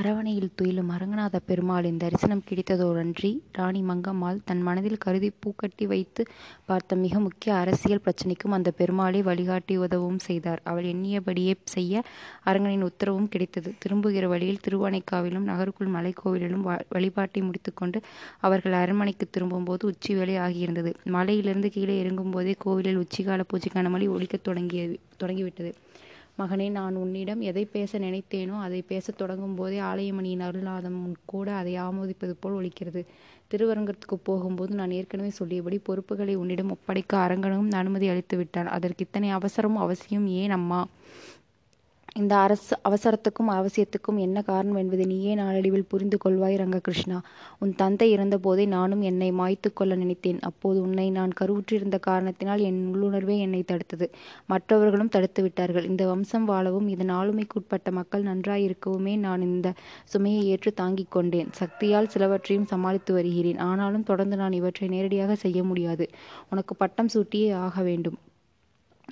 அரவணையில் துயிலும் அரங்கநாதப் பெருமாளின் தரிசனம் கிடைத்ததோரன்றி, ராணி மங்கம்மாள் தன் மனதில் கருதி பூக்கட்டி வைத்து பார்த்த மிக முக்கிய அரசியல் பிரச்சினைக்கும் அந்தப் பெருமாளே வழிகாட்டி உதவவும் செய்தார். அவள் எண்ணியபடியே செய்ய அரங்கனின் உத்தரவும் கிடைத்தது. திரும்புகிற வழியில் திருவானைக்காவிலும் நகருக்குள் மலைக்கோவிலிலும் வழிபாட்டை முடித்துக்கொண்டு அவர்கள் அரண்மனைக்கு திரும்பும்போது உச்சிவேளை ஆகியிருந்தது. மலையிலிருந்து கீழே இறங்கும்போதே கோவிலில் உச்சிகால பூஜைக்கான ஒழிக்கத் தொடங்கிய தொடங்கிவிட்டது. மகனே, நான் உன்னிடம் எதை பேச நினைத்தேனோ அதை பேசத் தொடங்கும் போதே ஆலயமணியின் அருள்நாதமும் கூட அதை ஆமோதிப்பது போல் ஒலிக்கிறது. திருவரங்கத்துக்கு போகும்போது நான் ஏற்கனவே சொல்லியபடி பொறுப்புகளை உன்னிடம் ஒப்படைக்க அரங்கனும் அனுமதி அளித்து விட்டான் அதற்கு இத்தனை அவசரமும் அவசியம் ஏன் அம்மா? இந்த அவசரத்துக்கும் அவசியத்துக்கும் என்ன காரணம் என்பதை நீயே நாளடைவில் புரிந்து கொள்வாய் ரங்ககிருஷ்ணா. உன் தந்தை இறந்தபோதே நானும் என்னை மாய்த்து கொள்ள நினைத்தேன். அப்போது உன்னை நான் கருவுற்றிருந்த காரணத்தினால் என் உள்ளுணர்வே என்னை தடுத்தது. மற்றவர்களும் தடுத்துவிட்டார்கள். இந்த வம்சம் வாழவும் இதன் ஆளுமைக்குட்பட்ட மக்கள் நன்றாயிருக்கவுமே நான் இந்த சுமையை ஏற்றுத் தாங்கிக் கொண்டேன். சக்தியால் சிலவற்றையும் சமாளித்து வருகிறேன். ஆனாலும் தொடர்ந்து நான் இவற்றை நேரடியாக செய்ய முடியாது. உனக்கு பட்டம் சூட்டியே ஆக வேண்டும்.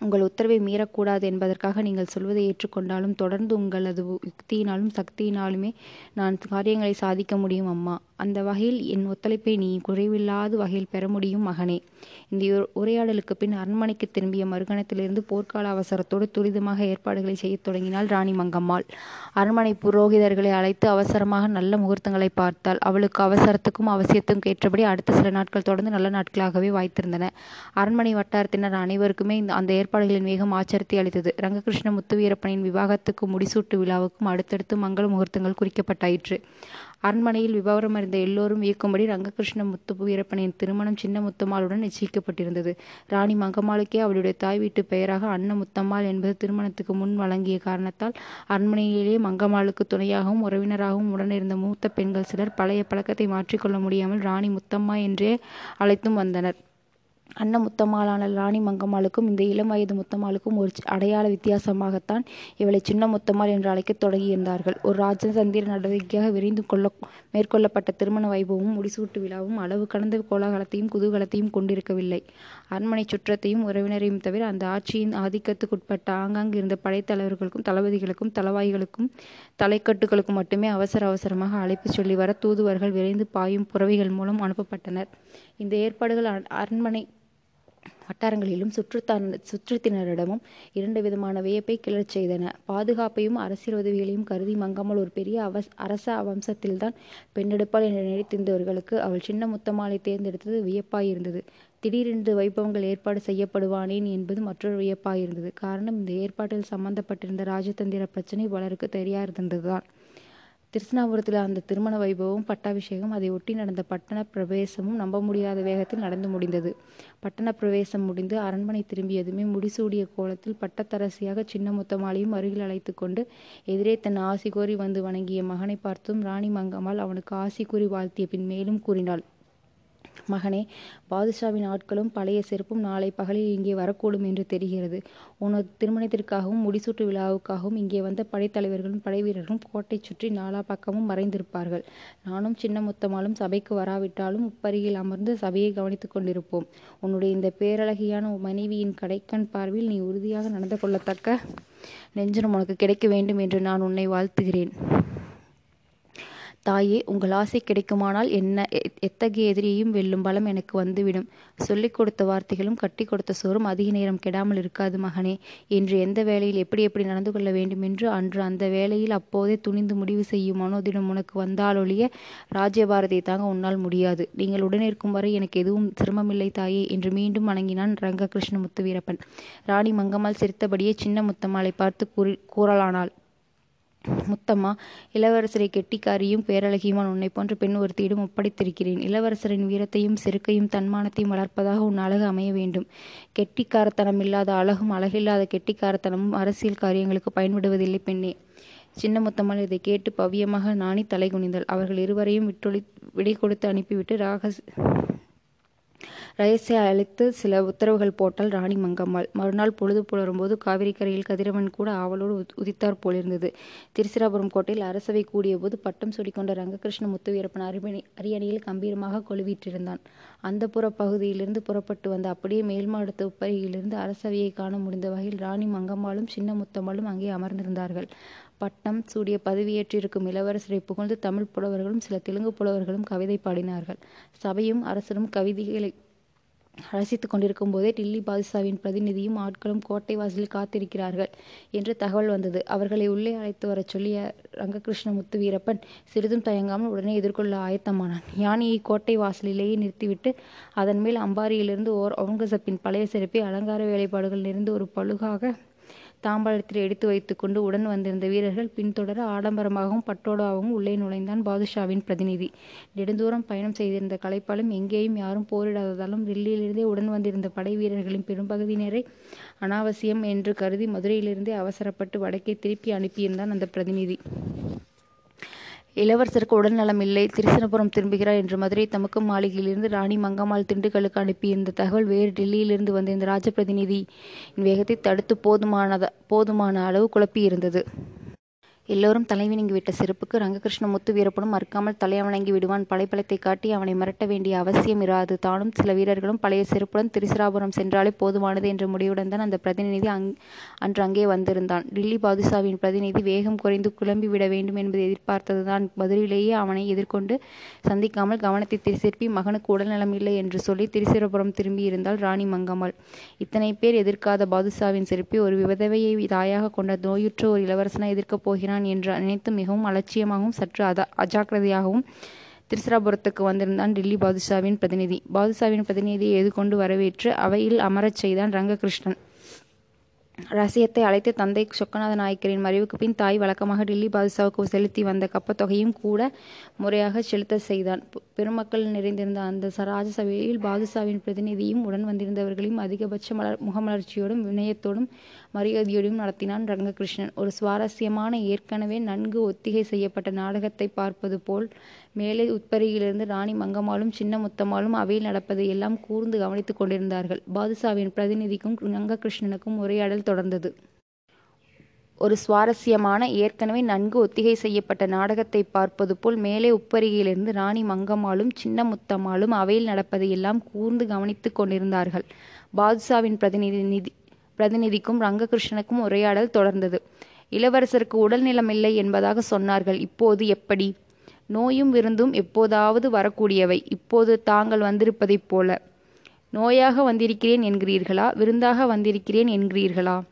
உங்கள் உத்தரவை மீறக்கூடாது என்பதற்காக நீங்கள் சொல்வதை ஏற்றுக்கொண்டாலும் தொடர்ந்து உங்களது யுக்தியினாலும் சக்தியினாலுமே நான் காரியங்களை சாதிக்க முடியும் அம்மா. அந்த வகையில் என் ஒத்துழைப்பை நீ குறைவில்லாத வகையில் பெற முடியும் மகனே. இந்த உரையாடலுக்கு பின் அரண்மனைக்கு திரும்பிய மறுகணத்திலிருந்து போர்க்கால அவசரத்தோடு துரிதமாக ஏற்பாடுகளை செய்யத் தொடங்கினாள் ராணி மங்கம்மாள். அரண்மனை புரோகிதர்களை அழைத்து அவசரமாக நல்ல முகூர்த்தங்களை பார்த்தாள். அவளுக்கு அவசரத்துக்கும் அவசியத்துக்கும் ஏற்றபடி அடுத்த சில நாட்கள் தொடர்ந்து நல்ல நாட்களாகவே வாய்த்திருந்தன. அரண்மனை வட்டாரத்தினர் அனைவருக்குமே அந்த ஏற்பாடுகளின் வேகம் ஆச்சரித்தை அளித்தது. ரங்ககிருஷ்ண முத்துவீரப்பனின் விவாகத்துக்கும் முடிசூட்டு விழாவுக்கும் அடுத்தடுத்து மங்கள முகூர்த்தங்கள் குறிக்கப்பட்டாயிற்று. அரண்மனையில் விவரமறிந்த எல்லோரும் வியக்கும்படி ரங்ககிருஷ்ண முத்துவீரப்பனின் திருமணம் சின்ன முத்தம்மாளுடன் நிச்சயிக்கப்பட்டிருந்தது. ராணி மங்கம்மாளுக்கே அவளுடைய தாய் வீட்டு பெயராக அன்னமுத்தம்மாள் என்பது திருமணத்துக்கு முன் வழங்கிய காரணத்தால் அரண்மனையிலேயே மங்கம்மாளுக்கு துணையாகவும் உறவினராகவும் உடனிருந்த மூத்த பெண்கள் சிலர் பழைய பழக்கத்தை மாற்றிக் கொள்ள முடியாமல் ராணி முத்தம்மா என்றே அழைத்தும் வந்தனர். அன்ன முத்தம்மாளான ராணி மங்கம்மாளுக்கும் இந்த இளம் வயது முத்தம்மாளுக்கும் ஒரு அடையாள வித்தியாசமாகத்தான் இவளை சின்ன முத்தம்மாள் என்று அழைக்கத் தொடங்கியிருந்தார்கள். ஒரு ராஜதந்திர நடவடிக்கையாக விரைந்து கொள்ள மேற்கொள்ளப்பட்ட திருமண வைபவமும் முடிசூட்டு விழாவும் அளவு கடந்த கோலாகலத்தையும் குதூகலத்தையும் கொண்டிருக்கவில்லை. அரண்மனைச் சுற்றத்தையும் உறவினரையும் தவிர அந்த ஆட்சியின் ஆதிக்கத்துக்குட்பட்ட ஆங்காங்கு இருந்த படைத்தலைவர்களுக்கும் தளபதிகளுக்கும் தளவாய்களுக்கும் தலைக்கட்டுகளுக்கும் மட்டுமே அவசர அவசரமாக அழைப்புச் சொல்லி வர தூதுவர்கள் விரைந்து பாயும் புரவிகள் மூலம் அனுப்பப்பட்டனர். இந்த ஏற்பாடுகள் அரண்மனை வட்டாரங்களிலும் சுற்றத்தினரிடமும் இரண்டு விதமான வியப்பை கிளர்ச் செய்தன. பாதுகாப்பையும் அரசியல் உதவிகளையும் கருதி மங்கம்மாள் ஒரு பெரிய அவஸ் அரச வம்சத்தில்தான் பெண்ணெடுப்பாள் என்று நினைத்திருந்தவர்களுக்கு அவள் சின்ன முத்தமாலை தேர்ந்தெடுத்தது வியப்பாயிருந்தது. திடீரென்று வைபவங்கள் ஏற்பாடு செய்யப்படுவானேன் என்பது மற்றொரு வியப்பாயிருந்தது. காரணம் இந்த ஏற்பாட்டில் சம்பந்தப்பட்டிருந்த ராஜதந்திர பிரச்சினை பலருக்கு தெரியாதிருந்ததுதான். திருச்சினாபுரத்தில் அந்த திருமண வைபவம் பட்டாபிஷேகம் அதை ஒட்டி நடந்த பட்டணப் பிரவேசமும் நம்ப முடியாத வேகத்தில் நடந்து முடிந்தது. பட்டண பிரவேசம் முடிந்து அரண்மனை திரும்பியதுமே முடிசூடிய கோலத்தில் பட்டத்தரசியாக சின்ன முத்தமாளியும் அருகில் அழைத்து கொண்டு எதிரே தன் ஆசி கோரி வந்து வணங்கிய மகனை பார்த்தும் ராணி மங்கம்மாள் அவனுக்கு ஆசி கூறி வாழ்த்திய பின் மேலும் கூறினாள். மகனே, பாதுஷாவின் ஆட்களும் பழைய செருப்பும் நாளை பகலில் இங்கே வரக்கூடும் என்று தெரிகிறது. உனது திருமணத்திற்காகவும் முடிசூட்டு விழாவுக்காகவும் இங்கே வந்த படைத்தலைவர்களும் படைவீரர்களும் கோட்டை சுற்றி நாலா பக்கமும் மறைந்திருப்பார்கள். நானும் சின்னமுத்தம்மாளும் சபைக்கு வராவிட்டாலும் உப்பருகில் அமர்ந்து சபையை கவனித்துக் கொண்டிருப்போம். உன்னுடைய இந்த பேரழகியான மனைவியின் கடைக்கண் பார்வையில் நீ உறுதியாக நடந்து கொள்ளத்தக்க நெஞ்சனம் உனக்கு கிடைக்க வேண்டும் என்று நான் உன்னை வாழ்த்துகிறேன். தாயே, உங்கள் ஆசை கிடைக்குமானால் என்ன எத்தகைய எதிரியையும் வெல்லும் பலம் எனக்கு வந்துவிடும். சொல்லிக் கொடுத்த வார்த்தைகளும் கட்டிக் கொடுத்த சோறும் அதிக நேரம் கெடாமல் இருக்காது மகனே. என்று எந்த வேளையில் எப்படி எப்படி நடந்து கொள்ள வேண்டும் என்று அன்று அந்த வேளையில் அப்போதே துணிந்து முடிவு செய்யும் மனோதிடம் உனக்கு வந்தாலொழிய ராஜ்யபாரதியை தாங்க உன்னால் முடியாது. நீங்கள் உடனிருக்கும் வரை எனக்கு எதுவும் சிரமமில்லை தாயே என்று மீண்டும் வணங்கினான் ரங்ககிருஷ்ண முத்துவீரப்பன். ராணி மங்கம்மாள் சிரித்தபடியே சின்ன முத்தமாளை பார்த்து கூறி கூறலானாள். முத்தம்மா, இளவரசரை கெட்டிக்காரியும் பேரழகியுமான உன்னைப் போன்ற பெண் ஒருத்தியிடம் ஒப்படைத்திருக்கிறேன். இளவரசரின் வீரத்தையும் செருக்கையும் தன்மானத்தையும் வளர்ப்பதாக உன் அழகு அமைய வேண்டும். கெட்டிக்காரத்தனம் இல்லாத அழகும் அழகில்லாத கெட்டிக்காரத்தனமும் அரசியல் காரியங்களுக்கு பயன்படுவதில்லை பெண்ணே. சின்ன முத்தம்மாள் இதை கேட்டு பவ்யமாக தலை தலைகுனிந்தாள். அவர்கள் இருவரையும் விடை கொடுத்து அனுப்பிவிட்டு ரயசை அழைத்து சில உத்தரவுகள் போட்டாள் ராணி மங்கம்மாள். மறுநாள் பொழுது புலரும்போது காவிரிக்கரையில் கதிரவன் கூட ஆவலோடு உதித்தார் போலிருந்தது. திருச்சிராபுரம் கோட்டையில் அரசவை கூடியபோது பட்டம் சூடிக்கொண்ட ரங்ககிருஷ்ண முத்துவீரப்பன் அரியணையில் கம்பீரமாக கொலுவீற்றிருந்தான். புற பகுதியிலிருந்து புறப்பட்டு வந்து அப்படியே மேல்மாடத்து உப்பரையிலிருந்து அரசவையைக் காண முடிந்த வகையில் ராணி மங்கம்மாளும் சின்ன முத்தம்மாளும் அங்கே அமர்ந்திருந்தார்கள். பட்டம் சூடிய பதவியேற்றிருக்கும் இளவரசரை புகழ்ந்து தமிழ் புலவர்களும் சில தெலுங்கு புலவர்களும் கவிதை பாடினார்கள். சபையும் அரசரும் கவிதைகளை ரசித்து கொண்டிருக்கும் போதே டில்லி பாதுஷாவின் பிரதிநிதியும் ஆட்களும் கோட்டை வாசலில் காத்திருக்கிறார்கள் என்று தகவல் வந்தது. அவர்களை உள்ளே அழைத்து வரச் சொல்லிய ரங்ககிருஷ்ண முத்து வீரப்பன் சிறிதும் தயங்காமல் உடனே எதிர்கொள்ள ஆயத்தமானான். யானையை கோட்டை வாசலிலேயே நிறுத்திவிட்டு அதன்மேல் அம்பாரியிலிருந்து ஓர் அவுரங்கசீப்பின் பழைய செருப்பை அலங்கார வேலைப்பாடுகள் நிறைந்து ஒரு பழுகாக தாம்பாளத்தில் எடுத்து வைத்துக்கொண்டு உடன் வந்திருந்த வீரர்கள் பின்தொடர ஆடம்பரமாகவும் பட்டோடாவும் உள்ளே நுழைந்தான் பாதுஷாவின் பிரதிநிதி. நெடுந்தூரம் பயணம் செய்திருந்த கலைப்பாலும் எங்கேயும் யாரும் போரிடாததாலும் டில்லியிலிருந்தே உடன் வந்திருந்த படை வீரர்களின் பெரும்பகுதியினரை அனாவசியம் என்று கருதி மதுரையிலிருந்தே அவசரப்பட்டு வடக்கே திருப்பி அனுப்பியிருந்தான் அந்த பிரதிநிதி. இளவரசருக்கு உடல்நலம் இல்லை திருச்சனபுரம் திரும்புகிறார் என்று மதுரை தமக்கு மாளிகையிலிருந்து ராணி மங்கம்மாள் திண்டுக்கலுக்கு அனுப்பியிருந்த தகவல் வேறு டில்லியிலிருந்து வந்திருந்த ராஜபிரதிநிதியின் தடுத்து போதுமானத போதுமான அளவு குழப்பியிருந்தது. எல்லோரும் தலைவணங்கிவிட்ட செருப்புக்கு ரங்ககிருஷ்ணமுத்து வீரப்பனும் மறுக்காமல் தலைவணங்கி விடுவான். படைப்பலத்தை காட்டி அவனை மிரட்ட வேண்டிய அவசியம் இராது. தானும் சில வீரர்களும் பழைய செருப்புடன் திருச்சிராபுரம் சென்றாலே போதுமானது என்ற முடிவுடன் தான் அந்த பிரதிநிதி அன்று அங்கே வந்திருந்தான். டில்லி பாதுஷாவின் பிரதிநிதி வேகம் குறைந்து குழம்பி விட வேண்டும் என்பதை எதிர்பார்த்ததுதான் மதுரையிலேயே அவனை எதிர்கொண்டு சந்திக்காமல் கவனத்தை திருப்பி மகனுக்கு உடல்நலம் இல்லை என்று சொல்லி திருச்சிராபுரம் திரும்பியிருந்தாள் ராணி மங்கம்மாள். இத்தனை பேர் எதிர்க்காத பாதுஷாவின் சிற்பி ஒரு விதவையை தாயாகக் கொண்ட நோயுற்ற ஒரு இளவரசனை எதிர்க்கப் போகிறான் என்று நினைத்து மிகவும் அலட்சியமாகவும் சற்று அஜாக்கிரதையாகவும் திருச்சிராபுரத்துக்கு வந்திருந்தான் டில்லி பாதுஷாவின் பிரதிநிதி. பாதுஷாவின் பிரதிநிதியை எதிர்கொண்டு வரவேற்று அவையில் அமரச் செய்தான் ரங்ககிருஷ்ணன். ரசியத்தை அழைத்து தந்தை சொக்கநாத நாயக்கரின் மறைவுக்கு பின் தாய் வழக்கமாக டில்லி பாதுஷாவுக்கு செலுத்தி வந்த கப்பத்தொகையும் கூட முறையாக செலுத்தச் செய்தான். பெருமக்கள் நிறைந்திருந்த அந்த ராஜசபையில் பாதுஷாவின் பிரதிநிதியும் உடன் வந்திருந்தவர்களையும் அதிகபட்ச மலர் முகமலர்ச்சியோடும் வினயத்தோடும் மரியாதையோடும் நடத்தினான் ரங்ககிருஷ்ணன். ஒரு சுவாரஸ்யமான ஏற்கனவே நன்கு ஒத்திகை செய்யப்பட்ட நாடகத்தை பார்ப்பது போல் மேலே உப்பரிகையிலிருந்து ராணி மங்கம்மாளும் சின்னமுத்தம்மாளும் அவையில் நடப்பதை எல்லாம் கூர்ந்து கவனித்துக் கொண்டிருந்தார்கள். பாதுஷாவின் பிரதிநிதிக்கும் ரங்ககிருஷ்ணனுக்கும் உரையாடல் தொடர்ந்தது. ஒரு சுவாரஸ்யமான ஏற்கனவே நன்கு ஒத்திகை செய்யப்பட்ட நாடகத்தை பார்ப்பது போல் மேலே உப்பரிகையிலிருந்து ராணி மங்கம்மாளும் சின்ன முத்தம்மாளும் அவையில் நடப்பதை எல்லாம் கூர்ந்து கவனித்துக் கொண்டிருந்தார்கள். பாதுஷாவின் பிரதிநிதி பிரதிநிதிக்கும் ரங்ககிருஷ்ணனுக்கும் உரையாடல் தொடர்ந்தது. இளவரசருக்கு உடல்நலமில்லை என்பதாகச் சொன்னார்கள். இப்போது எப்படி? நோயும் விருந்தும் எப்போதாவது வரக்கூடியவை. இப்போது தாங்கள் வந்திருப்பதைப் போல. நோயாக வந்திருக்கிறேன் என்கிறீர்களா? விருந்தாக வந்திருக்கிறேன் என்கிறீர்களா?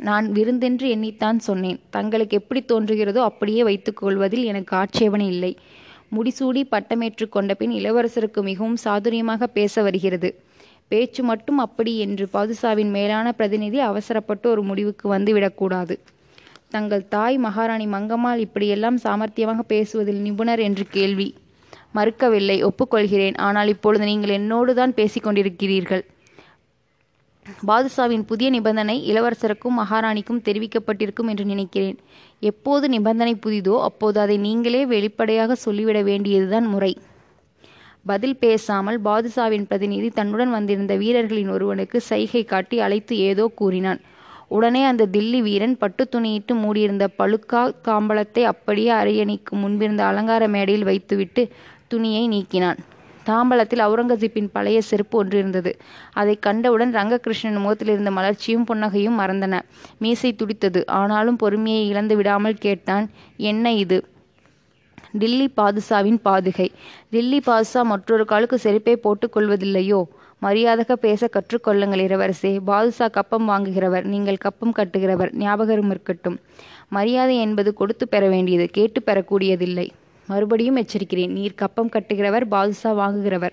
நான் விருந்தென்று எண்ணித்தான் சொன்னேன். தங்களுக்கு எப்படி தோன்றுகிறதோ அப்படியே வைத்துக்கொள்வதில் எனக்கு ஆட்சேபனை இல்லை. முடிசூடி பட்டமேற்று கொண்ட பின் இளவரசருக்கு மிகவும் சாதுரியமாக பேச வருகிறது. பேச்சு மட்டும் அப்படி என்று பாதுஷாவின் மேலான பிரதிநிதி அவசரப்பட்டு ஒரு முடிவுக்கு வந்துவிடக்கூடாது. தங்கள் தாய் மகாராணி மங்கம்மாள் இப்படியெல்லாம் சாமர்த்தியமாக பேசுவதில் நிபுணர் என்று கேள்வி. மறுக்கவில்லை. ஒப்புக்கொள்கிறேன் ஆனால் இப்பொழுது நீங்கள் என்னோடுதான் பேசிக் கொண்டிருக்கிறீர்கள். பாதுஷாவின் புதிய நிபந்தனை இளவரசருக்கும் மகாராணிக்கும் தெரிவிக்கப்பட்டிருக்கும் என்று நினைக்கிறேன். எப்போது நிபந்தனை புதிதோ அப்போது அதை நீங்களே வெளிப்படையாக சொல்லிவிட வேண்டியதுதான் முறை. பதில் பேசாமல் பாதுஷாவின் பிரதிநிதி தன்னுடன் வந்திருந்த வீரர்களின் ஒருவனுக்கு சைகை காட்டி அழைத்து ஏதோ கூறினான். உடனே அந்த தில்லி வீரன் பட்டுத் துணியிட்டு மூடியிருந்த பழுக்கா காம்பளத்தை அப்படியே அரியணிக்கு முன்பிருந்த அலங்கார மேடையில் வைத்துவிட்டு துணியை நீக்கினான். தாம்பலத்தில் அவுரங்கசீப்பின் பழைய செருப்பு ஒன்றிருந்தது. அதை கண்டவுடன் ரங்ககிருஷ்ணன் முகத்திலிருந்த மலர்ச்சியும் புன்னகையும் மறந்தன. மீசை துடித்தது. ஆனாலும் பொறுமையை இழந்து விடாமல் கேட்டான் என்ன இது? டில்லி பாதுஷாவின் பாதுகை. டில்லி பாதுஷா மற்றொரு காலுக்கு செருப்பை போட்டுக் கொள்வதில்லையோ? மரியாதையாகப் பேசக் கற்றுக்கொள்ளுங்கள் இளவரசே. பாதுஷா கப்பம் வாங்குகிறவர். நீங்கள் கப்பம் கட்டுகிறவர். ஞாபகமிருக்கட்டும். மரியாதை என்பது கொடுத்து பெற வேண்டியது. கேட்டு பெறக்கூடியதில்லை. மறுபடியும் எச்சரிக்கிறேன். நீர் கப்பம் கட்டுகிறவர். பாதுஷா வாங்குகிறவர்.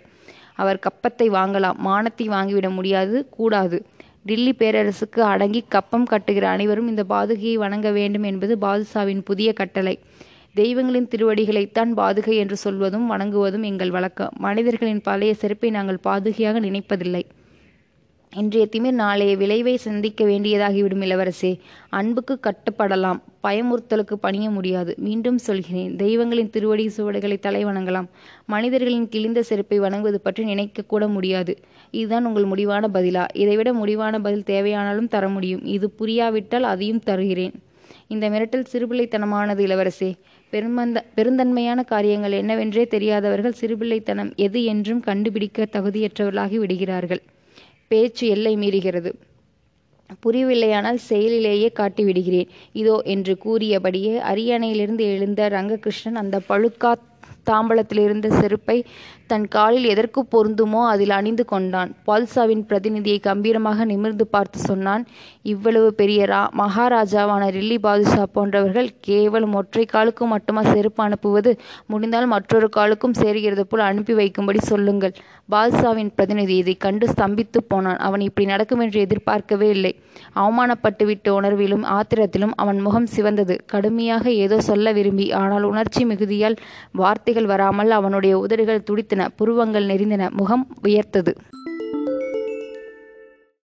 அவர் கப்பத்தை வாங்கலாம். மானத்தை வாங்கிவிட முடியாது கூடாது. டில்லி பேரரசுக்கு அடங்கி கப்பம் கட்டுகிற அனைவரும் இந்த பாதுகையை வணங்க வேண்டும் என்பது பாதுஷாவின் புதிய கட்டளை. தெய்வங்களின் திருவடிகளைத்தான் பாதுகை என்று சொல்வதும் வணங்குவதும் எங்கள் வழக்கம். மனிதர்களின் பழைய செருப்பை நாங்கள் பாதுகையாக நினைப்பதில்லை. இன்றைய திமிர் நாளைய விளைவை சந்திக்க வேண்டியதாகிவிடும் இளவரசே. அன்புக்கு கட்டுப்படலாம். பயமுறுத்தலுக்கு பணிய முடியாது. மீண்டும் சொல்கிறேன். தெய்வங்களின் திருவடி சுவடுகளை தலை வணங்கலாம். மனிதர்களின் கிழிந்த செருப்பை வணங்குவது பற்றி நினைக்கக்கூட முடியாது. இதுதான் உங்கள் முடிவான பதிலா? இதைவிட முடிவான பதில் தேவையானாலும் தர முடியும். இது புரியாவிட்டால் அதையும் தருகிறேன். இந்த மிரட்டல் சிறுபிள்ளைத்தனமானது இளவரசே. பெருந்தன்மையான காரியங்கள் என்னவென்றே தெரியாதவர்கள் சிறுபிள்ளைத்தனம் எது என்றும் கண்டுபிடிக்க தகுதியற்றவர்களாகி விடுகிறார்கள். பேச்சு எல்லை மீறுகிறது. புரியவில்லையானால் செயலிலேயே காட்டிவிடுகிறேன். இதோ என்று கூறியபடியே அரியணையிலிருந்து எழுந்த ரங்ககிருஷ்ணன் அந்த பழுக்காத் தாம்பலத்திலிருந்த செருப்பை தன் காலில் எதற்கு பொருந்துமோ அதில் அணிந்து கொண்டான். பால்சாவின் பிரதிநிதியை கம்பீரமாக நிமிர்ந்து பார்த்து சொன்னான் இவ்வளவு பெரிய ரா மகாராஜாவான ரில்லி பாதுஷா போன்றவர்கள் கேவலம் ஒற்றை காலுக்கு மட்டுமா செருப்பு அனுப்புவது? முடிந்தால் மற்றொரு காலுக்கும் சேருகிறதுபோல் அனுப்பி வைக்கும்படி சொல்லுங்கள். பாதுஷாவின் பிரதிநிதி இதை கண்டு ஸ்தம்பித்துப் போனான். அவன் இப்படி நடக்குமென்று எதிர்பார்க்கவே இல்லை. அவமானப்பட்டுவிட்ட உணர்விலும் ஆத்திரத்திலும் அவன் முகம் சிவந்தது. கடுமையாக ஏதோ சொல்ல விரும்பி, ஆனால் உணர்ச்சி மிகுதியால் வார்த்தைகள் வராமல் அவனுடைய உதடுகள் துடித்தன புருவங்கள் நெறிந்தன முகம் உயர்த்தது.